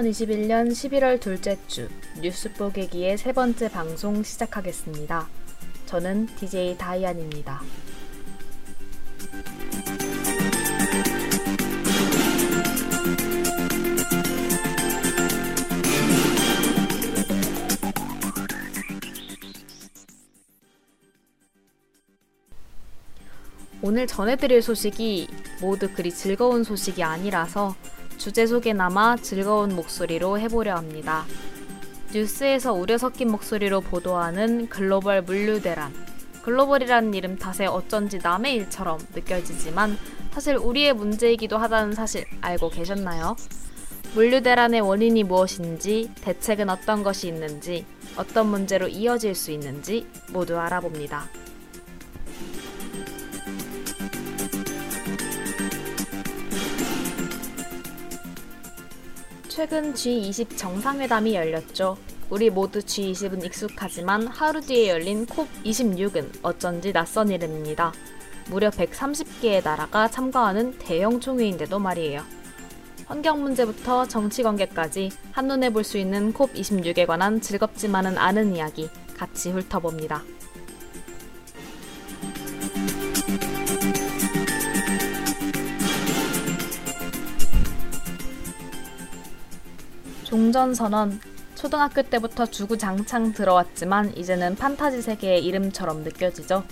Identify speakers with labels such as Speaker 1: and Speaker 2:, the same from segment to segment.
Speaker 1: 2021년 11월 둘째 주 뉴스 뽀개기의 세 번째 방송 시작하겠습니다. 저는 DJ 다이안입니다. 오늘 전해드릴 소식이 모두 그리 즐거운 소식이 아니라서 주제 소개나마 즐거운 목소리로 해보려 합니다. 뉴스에서 우려 섞인 목소리로 보도하는 글로벌 물류대란. 글로벌이라는 이름 탓에 어쩐지 남의 일처럼 느껴지지만 사실 우리의 문제이기도 하다는 사실 알고 계셨나요? 물류대란의 원인이 무엇인지, 대책은 어떤 것이 있는지, 어떤 문제로 이어질 수 있는지 모두 알아봅니다. 최근 G20 정상회담이 열렸죠. 우리 모두 G20은 익숙하지만 하루 뒤에 열린 콥26은 어쩐지 낯선 이름입니다. 무려 130개의 나라가 참가하는 대형 총회인데도 말이에요. 환경 문제부터 정치 관계까지 한눈에 볼 수 있는 콥26에 관한 즐겁지만은 않은 이야기 같이 훑어봅니다. 종전선언 초등학교 때부터 주구장창 들어왔지만 이제는 판타지 세계의 이름처럼 느껴지죠.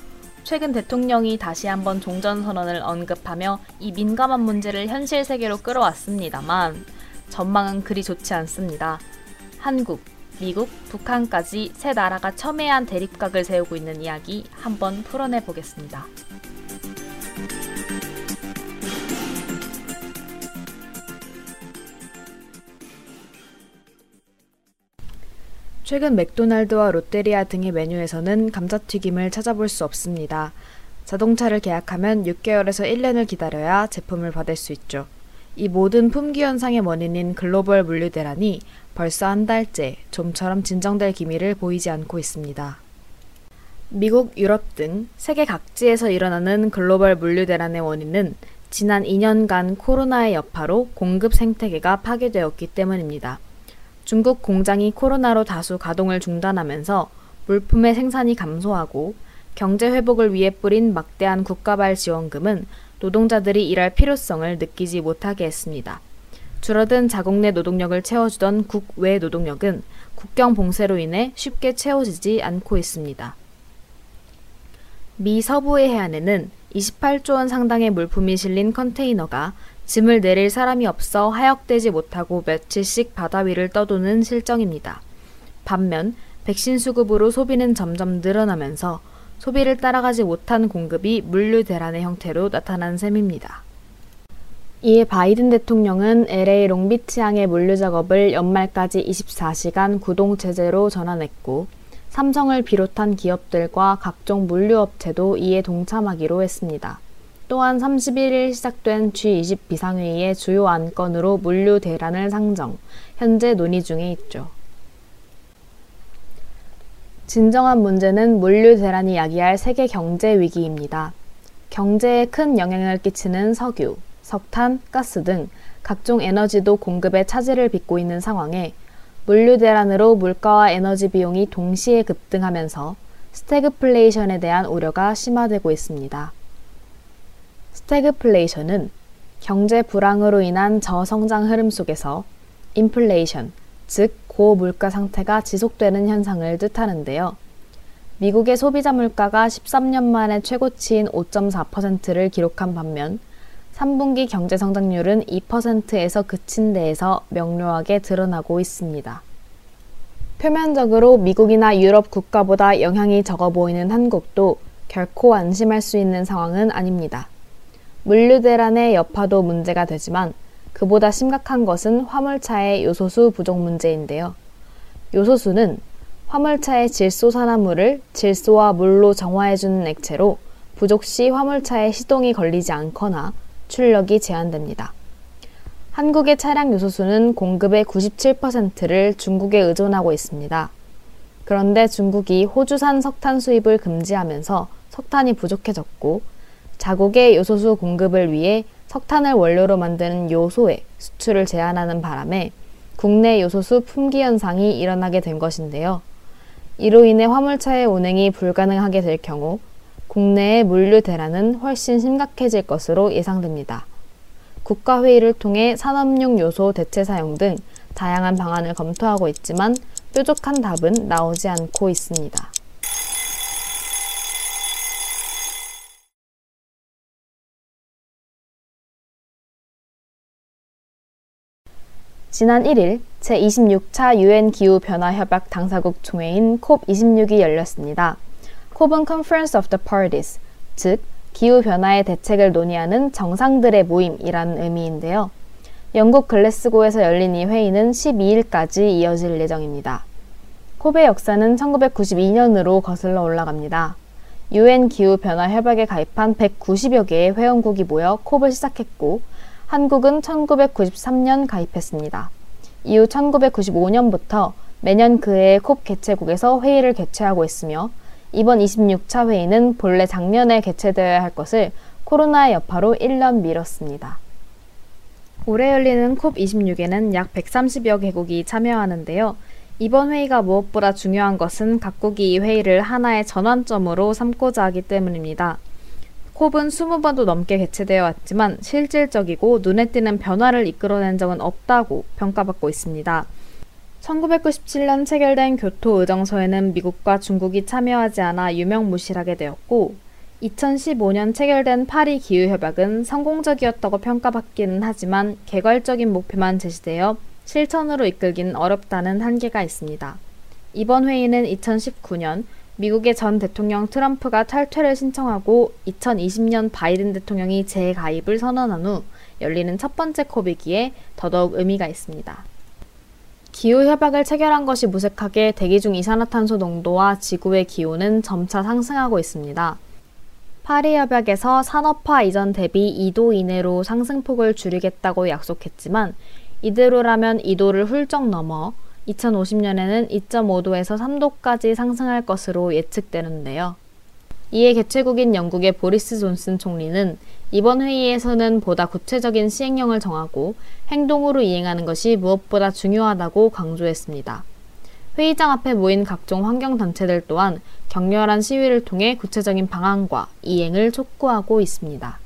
Speaker 1: 최근 대통령이 다시 한번 종전선언을 언급하며 이 민감한 문제를 현실 세계로 끌어왔습니다만 전망은 그리 좋지 않습니다. 한국, 미국, 북한까지 세 나라가 첨예한 대립각을 세우고 있는 이야기 한번 풀어내 보겠습니다. 최근 맥도날드와 롯데리아 등의 메뉴에서는 감자튀김을 찾아볼 수 없습니다. 자동차를 계약하면 6개월에서 1년을 기다려야 제품을 받을 수 있죠. 이 모든 품귀 현상의 원인인 글로벌 물류 대란이 벌써 한 달째 좀처럼 진정될 기미를 보이지 않고 있습니다. 미국, 유럽 등 세계 각지에서 일어나는 글로벌 물류 대란의 원인은 지난 2년간 코로나의 여파로 공급 생태계가 파괴되었기 때문입니다. 중국 공장이 코로나로 다수 가동을 중단하면서 물품의 생산이 감소하고 경제 회복을 위해 뿌린 막대한 국가발 지원금은 노동자들이 일할 필요성을 느끼지 못하게 했습니다. 줄어든 자국 내 노동력을 채워주던 국외 노동력은 국경 봉쇄로 인해 쉽게 채워지지 않고 있습니다. 미 서부의 해안에는 28조 원 상당의 물품이 실린 컨테이너가 짐을 내릴 사람이 없어 하역되지 못하고 며칠씩 바다 위를 떠도는 실정입니다. 반면 백신 수급으로 소비는 점점 늘어나면서 소비를 따라가지 못한 공급이 물류 대란의 형태로 나타난 셈입니다. 이에 바이든 대통령은 LA 롱비치항의 물류 작업을 연말까지 24시간 구동체제로 전환했고 삼성을 비롯한 기업들과 각종 물류업체도 이에 동참하기로 했습니다. 또한 31일 시작된 G20 비상회의의 주요 안건으로 물류 대란을 상정, 현재 논의 중에 있죠. 진정한 문제는 물류 대란이 야기할 세계 경제 위기입니다. 경제에 큰 영향을 끼치는 석유, 석탄, 가스 등 각종 에너지도 공급에 차질을 빚고 있는 상황에 물류 대란으로 물가와 에너지 비용이 동시에 급등하면서 스태그플레이션에 대한 우려가 심화되고 있습니다. 스태그플레이션은 경제 불황으로 인한 저성장 흐름 속에서 인플레이션, 즉 고물가 상태가 지속되는 현상을 뜻하는데요. 미국의 소비자 물가가 13년 만에 최고치인 5.4%를 기록한 반면 3분기 경제 성장률은 2%에서 그친 데에서 명료하게 드러나고 있습니다. 표면적으로 미국이나 유럽 국가보다 영향이 적어 보이는 한국도 결코 안심할 수 있는 상황은 아닙니다. 물류대란의 여파도 문제가 되지만 그보다 심각한 것은 화물차의 요소수 부족 문제인데요. 요소수는 화물차의 질소 산화물을 질소와 물로 정화해주는 액체로 부족 시 화물차에 시동이 걸리지 않거나 출력이 제한됩니다. 한국의 차량 요소수는 공급의 97%를 중국에 의존하고 있습니다. 그런데 중국이 호주산 석탄 수입을 금지하면서 석탄이 부족해졌고 자국의 요소수 공급을 위해 석탄을 원료로 만드는 요소의 수출을 제한하는 바람에 국내 요소수 품귀 현상이 일어나게 된 것인데요. 이로 인해 화물차의 운행이 불가능하게 될 경우 국내의 물류 대란은 훨씬 심각해질 것으로 예상됩니다. 국가회의를 통해 산업용 요소 대체 사용 등 다양한 방안을 검토하고 있지만 뾰족한 답은 나오지 않고 있습니다. 지난 1일 제26차 유엔 기후변화협약 당사국 총회인 COP26이 열렸습니다. COP은 Conference of the Parties, 즉 기후변화의 대책을 논의하는 정상들의 모임이라는 의미인데요. 영국 글래스고에서 열린 이 회의는 12일까지 이어질 예정입니다. 콥의 역사는 1992년으로 거슬러 올라갑니다. 유엔 기후변화 협약에 가입한 190여 개의 회원국이 모여 콥을 시작했고 한국은 1993년 가입했습니다. 이후 1995년부터 매년 그해의 콥 개최국에서 회의를 개최하고 있으며 이번 26차 회의는 본래 작년에 개최되어야 할 것을 코로나의 여파로 1년 미뤘습니다. 올해 열리는 콥26에는 약 130여 개국이 참여하는데요. 이번 회의가 무엇보다 중요한 것은 각국이 이 회의를 하나의 전환점으로 삼고자 하기 때문입니다. 콥은 20번도 넘게 개최되어 왔지만 실질적이고 눈에 띄는 변화를 이끌어낸 적은 없다고 평가받고 있습니다. 1997년 체결된 교토 의정서에는 미국과 중국이 참여하지 않아 유명무실하게 되었고 2015년 체결된 파리 기후협약은 성공적이었다고 평가받기는 하지만 개괄적인 목표만 제시되어 실천으로 이끌기는 어렵다는 한계가 있습니다. 이번 회의는 2019년 미국의 전 대통령 트럼프가 탈퇴를 신청하고 2020년 바이든 대통령이 재가입을 선언한 후 열리는 첫 번째 콥이기에 더더욱 의미가 있습니다. 기후협약을 체결한 것이 무색하게 대기 중 이산화탄소 농도와 지구의 기온은 점차 상승하고 있습니다. 파리협약에서 산업화 이전 대비 2도 이내로 상승폭을 줄이겠다고 약속했지만 이대로라면 2도를 훌쩍 넘어 2050년에는 2.5도에서 3도까지 상승할 것으로 예측되는데요. 이에 개최국인 영국의 보리스 존슨 총리는 이번 회의에서는 보다 구체적인 시행령을 정하고 행동으로 이행하는 것이 무엇보다 중요하다고 강조했습니다. 회의장 앞에 모인 각종 환경단체들 또한 격렬한 시위를 통해 구체적인 방안과 이행을 촉구하고 있습니다.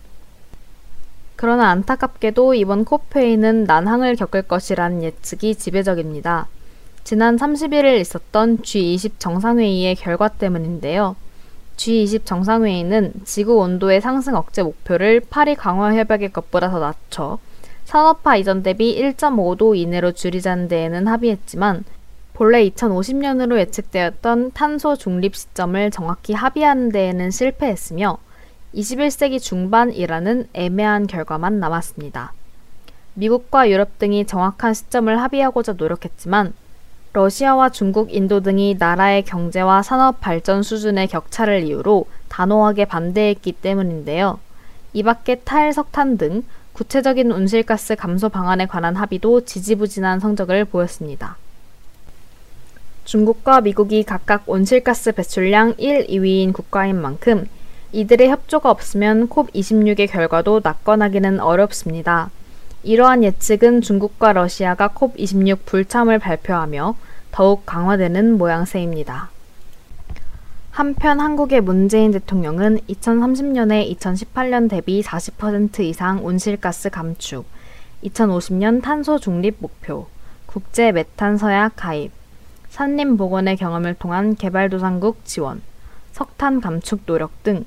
Speaker 1: 그러나 안타깝게도 이번 콥회의는 난항을 겪을 것이라는 예측이 지배적입니다. 지난 31일 있었던 G20 정상회의의 결과 때문인데요. G20 정상회의는 지구 온도의 상승 억제 목표를 파리 강화 협약의 것보다 더 낮춰 산업화 이전 대비 1.5도 이내로 줄이자는 데에는 합의했지만 본래 2050년으로 예측되었던 탄소 중립 시점을 정확히 합의하는 데에는 실패했으며 21세기 중반이라는 애매한 결과만 남았습니다. 미국과 유럽 등이 정확한 시점을 합의하고자 노력했지만 러시아와 중국, 인도 등이 나라의 경제와 산업 발전 수준의 격차를 이유로 단호하게 반대했기 때문인데요. 이 밖에 탈석탄 등 구체적인 온실가스 감소 방안에 관한 합의도 지지부진한 성적을 보였습니다. 중국과 미국이 각각 온실가스 배출량 1, 2위인 국가인 만큼 이들의 협조가 없으면 콥26의 결과도 낙관하기는 어렵습니다. 이러한 예측은 중국과 러시아가 콥26 불참을 발표하며 더욱 강화되는 모양새입니다. 한편 한국의 문재인 대통령은 2030년에 2018년 대비 40% 이상 온실가스 감축, 2050년 탄소 중립 목표, 국제 메탄 서약 가입, 산림 복원의 경험을 통한 개발도상국 지원, 석탄 감축 노력 등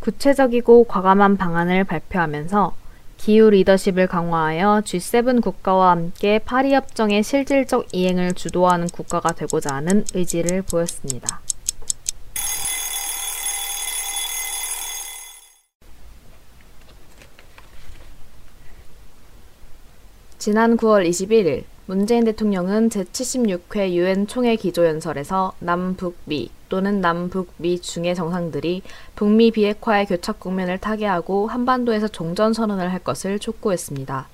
Speaker 1: 구체적이고 과감한 방안을 발표하면서 기후 리더십을 강화하여 G7 국가와 함께 파리 협정의 실질적 이행을 주도하는 국가가 되고자 하는 의지를 보였습니다. 지난 9월 21일 문재인 대통령은 제76회 유엔 총회 기조연설에서 남북미 또는 남북미 중의 정상들이 북미 비핵화의 교착 국면을 타개하고 한반도에서 종전 선언을 할 것을 촉구했습니다.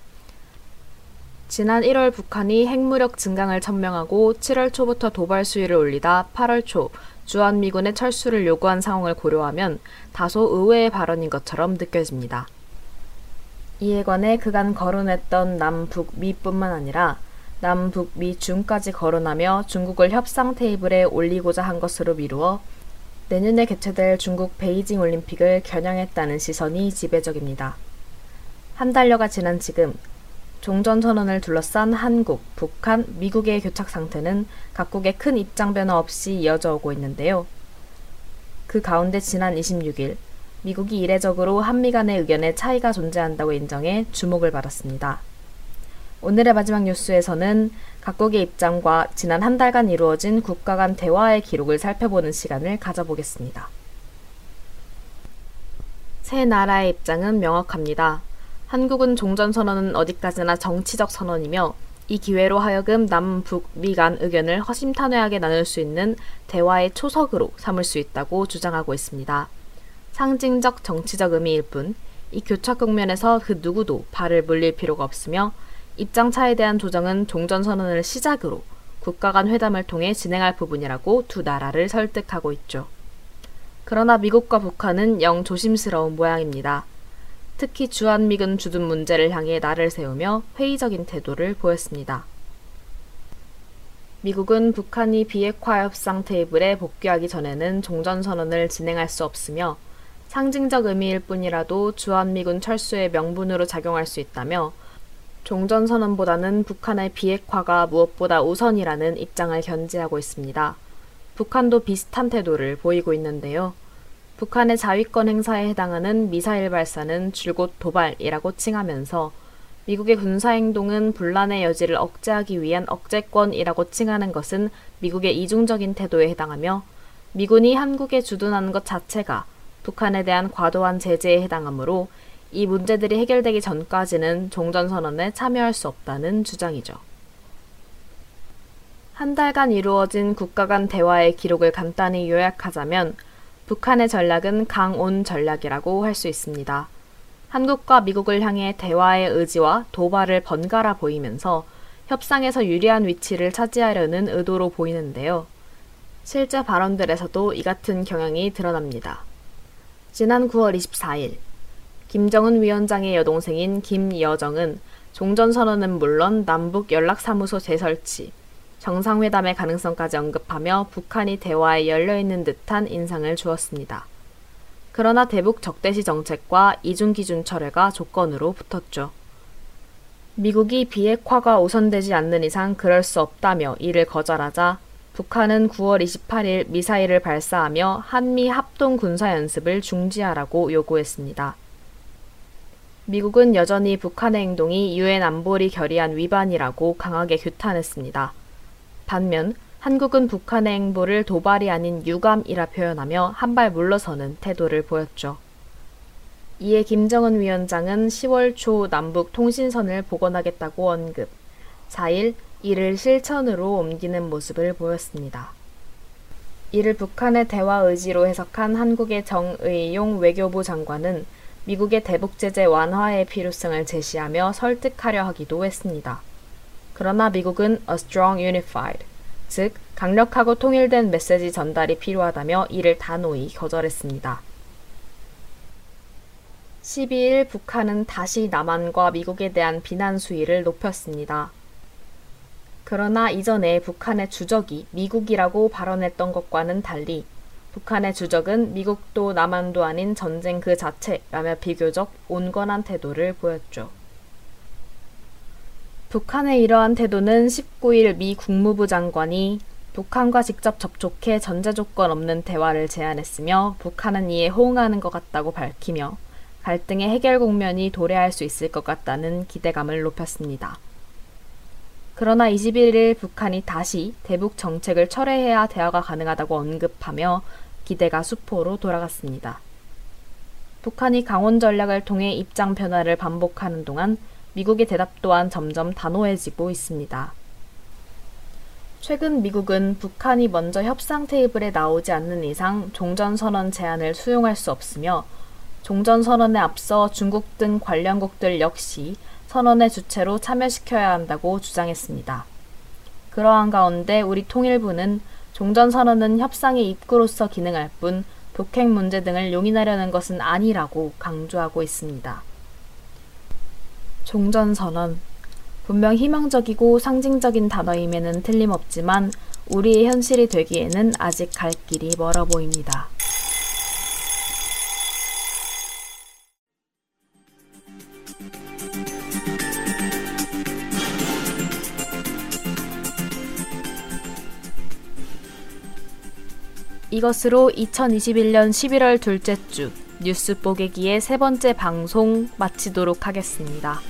Speaker 1: 지난 1월 북한이 핵무력 증강을 천명하고 7월 초부터 도발 수위를 올리다 8월 초 주한미군의 철수를 요구한 상황을 고려하면 다소 의외의 발언인 것처럼 느껴집니다. 이에 관해 그간 거론했던 남북미뿐만 아니라 남, 북, 미, 중까지 거론하며 중국을 협상 테이블에 올리고자 한 것으로 미루어 내년에 개최될 중국 베이징 올림픽을 겨냥했다는 시선이 지배적입니다. 한 달여가 지난 지금 종전 선언을 둘러싼 한국, 북한, 미국의 교착 상태는 각국의 큰 입장 변화 없이 이어져 오고 있는데요. 그 가운데 지난 26일 미국이 이례적으로 한미 간의 의견에 차이가 존재한다고 인정해 주목을 받았습니다. 오늘의 마지막 뉴스에서는 각국의 입장과 지난 한 달간 이루어진 국가 간 대화의 기록을 살펴보는 시간을 가져보겠습니다. 세 나라의 입장은 명확합니다. 한국은 종전선언은 어디까지나 정치적 선언이며 이 기회로 하여금 남, 북, 미 간 의견을 허심탄회하게 나눌 수 있는 대화의 초석으로 삼을 수 있다고 주장하고 있습니다. 상징적 정치적 의미일 뿐, 이 교착 국면에서 그 누구도 발을 물릴 필요가 없으며 입장 차에 대한 조정은 종전선언을 시작으로 국가 간 회담을 통해 진행할 부분이라고 두 나라를 설득하고 있죠. 그러나 미국과 북한은 영 조심스러운 모양입니다. 특히 주한미군 주둔 문제를 향해 날을 세우며 회의적인 태도를 보였습니다. 미국은 북한이 비핵화 협상 테이블에 복귀하기 전에는 종전선언을 진행할 수 없으며 상징적 의미일 뿐이라도 주한미군 철수의 명분으로 작용할 수 있다며 종전선언보다는 북한의 비핵화가 무엇보다 우선이라는 입장을 견지하고 있습니다. 북한도 비슷한 태도를 보이고 있는데요. 북한의 자위권 행사에 해당하는 미사일 발사는 줄곧 도발이라고 칭하면서 미국의 군사행동은 분란의 여지를 억제하기 위한 억제권이라고 칭하는 것은 미국의 이중적인 태도에 해당하며 미군이 한국에 주둔하는 것 자체가 북한에 대한 과도한 제재에 해당하므로 이 문제들이 해결되기 전까지는 종전선언에 참여할 수 없다는 주장이죠. 한 달간 이루어진 국가 간 대화의 기록을 간단히 요약하자면 북한의 전략은 강온 전략이라고 할 수 있습니다. 한국과 미국을 향해 대화의 의지와 도발을 번갈아 보이면서 협상에서 유리한 위치를 차지하려는 의도로 보이는데요. 실제 발언들에서도 이 같은 경향이 드러납니다. 지난 9월 24일, 김정은 위원장의 여동생인 김여정은 종전선언은 물론 남북 연락사무소 재설치, 정상회담의 가능성까지 언급하며 북한이 대화에 열려있는 듯한 인상을 주었습니다. 그러나 대북 적대시 정책과 이중기준 철회가 조건으로 붙었죠. 미국이 비핵화가 우선되지 않는 이상 그럴 수 없다며 이를 거절하자 북한은 9월 28일 미사일을 발사하며 한미 합동 군사 연습을 중지하라고 요구했습니다. 미국은 여전히 북한의 행동이 유엔 안보리 결의안 위반이라고 강하게 규탄했습니다. 반면 한국은 북한의 행보를 도발이 아닌 유감이라 표현하며 한발 물러서는 태도를 보였죠. 이에 김정은 위원장은 10월 초 남북 통신선을 복원하겠다고 언급, 4일 이를 실천으로 옮기는 모습을 보였습니다. 이를 북한의 대화 의지로 해석한 한국의 정의용 외교부 장관은 미국의 대북 제재 완화의 필요성을 제시하며 설득하려 하기도 했습니다. 그러나 미국은 a strong unified, 즉 강력하고 통일된 메시지 전달이 필요하다며 이를 단호히 거절했습니다. 12일 북한은 다시 남한과 미국에 대한 비난 수위를 높였습니다. 그러나 이전에 북한의 주적이 미국이라고 발언했던 것과는 달리 북한의 주적은 미국도 남한도 아닌 전쟁 그 자체라며 비교적 온건한 태도를 보였죠. 북한의 이러한 태도는 19일 미 국무부 장관이 북한과 직접 접촉해 전제 조건 없는 대화를 제안했으며 북한은 이에 호응하는 것 같다고 밝히며 갈등의 해결 국면이 도래할 수 있을 것 같다는 기대감을 높였습니다. 그러나 21일 북한이 다시 대북 정책을 철회해야 대화가 가능하다고 언급하며 기대가 수포로 돌아갔습니다. 북한이 강원 전략을 통해 입장 변화를 반복하는 동안 미국의 대답 또한 점점 단호해지고 있습니다. 최근 미국은 북한이 먼저 협상 테이블에 나오지 않는 이상 종전선언 제안을 수용할 수 없으며 종전선언에 앞서 중국 등 관련국들 역시 선언의 주체로 참여시켜야 한다고 주장했습니다. 그러한 가운데 우리 통일부는 종전선언은 협상의 입구로서 기능할 뿐 독핵 문제 등을 용인하려는 것은 아니라고 강조하고 있습니다. 종전선언. 분명 희망적이고 상징적인 단어임에는 틀림없지만 우리의 현실이 되기에는 아직 갈 길이 멀어 보입니다. 이것으로 2021년 11월 둘째 주 뉴스 뽀개기의 세 번째 방송 마치도록 하겠습니다.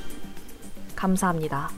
Speaker 1: 감사합니다.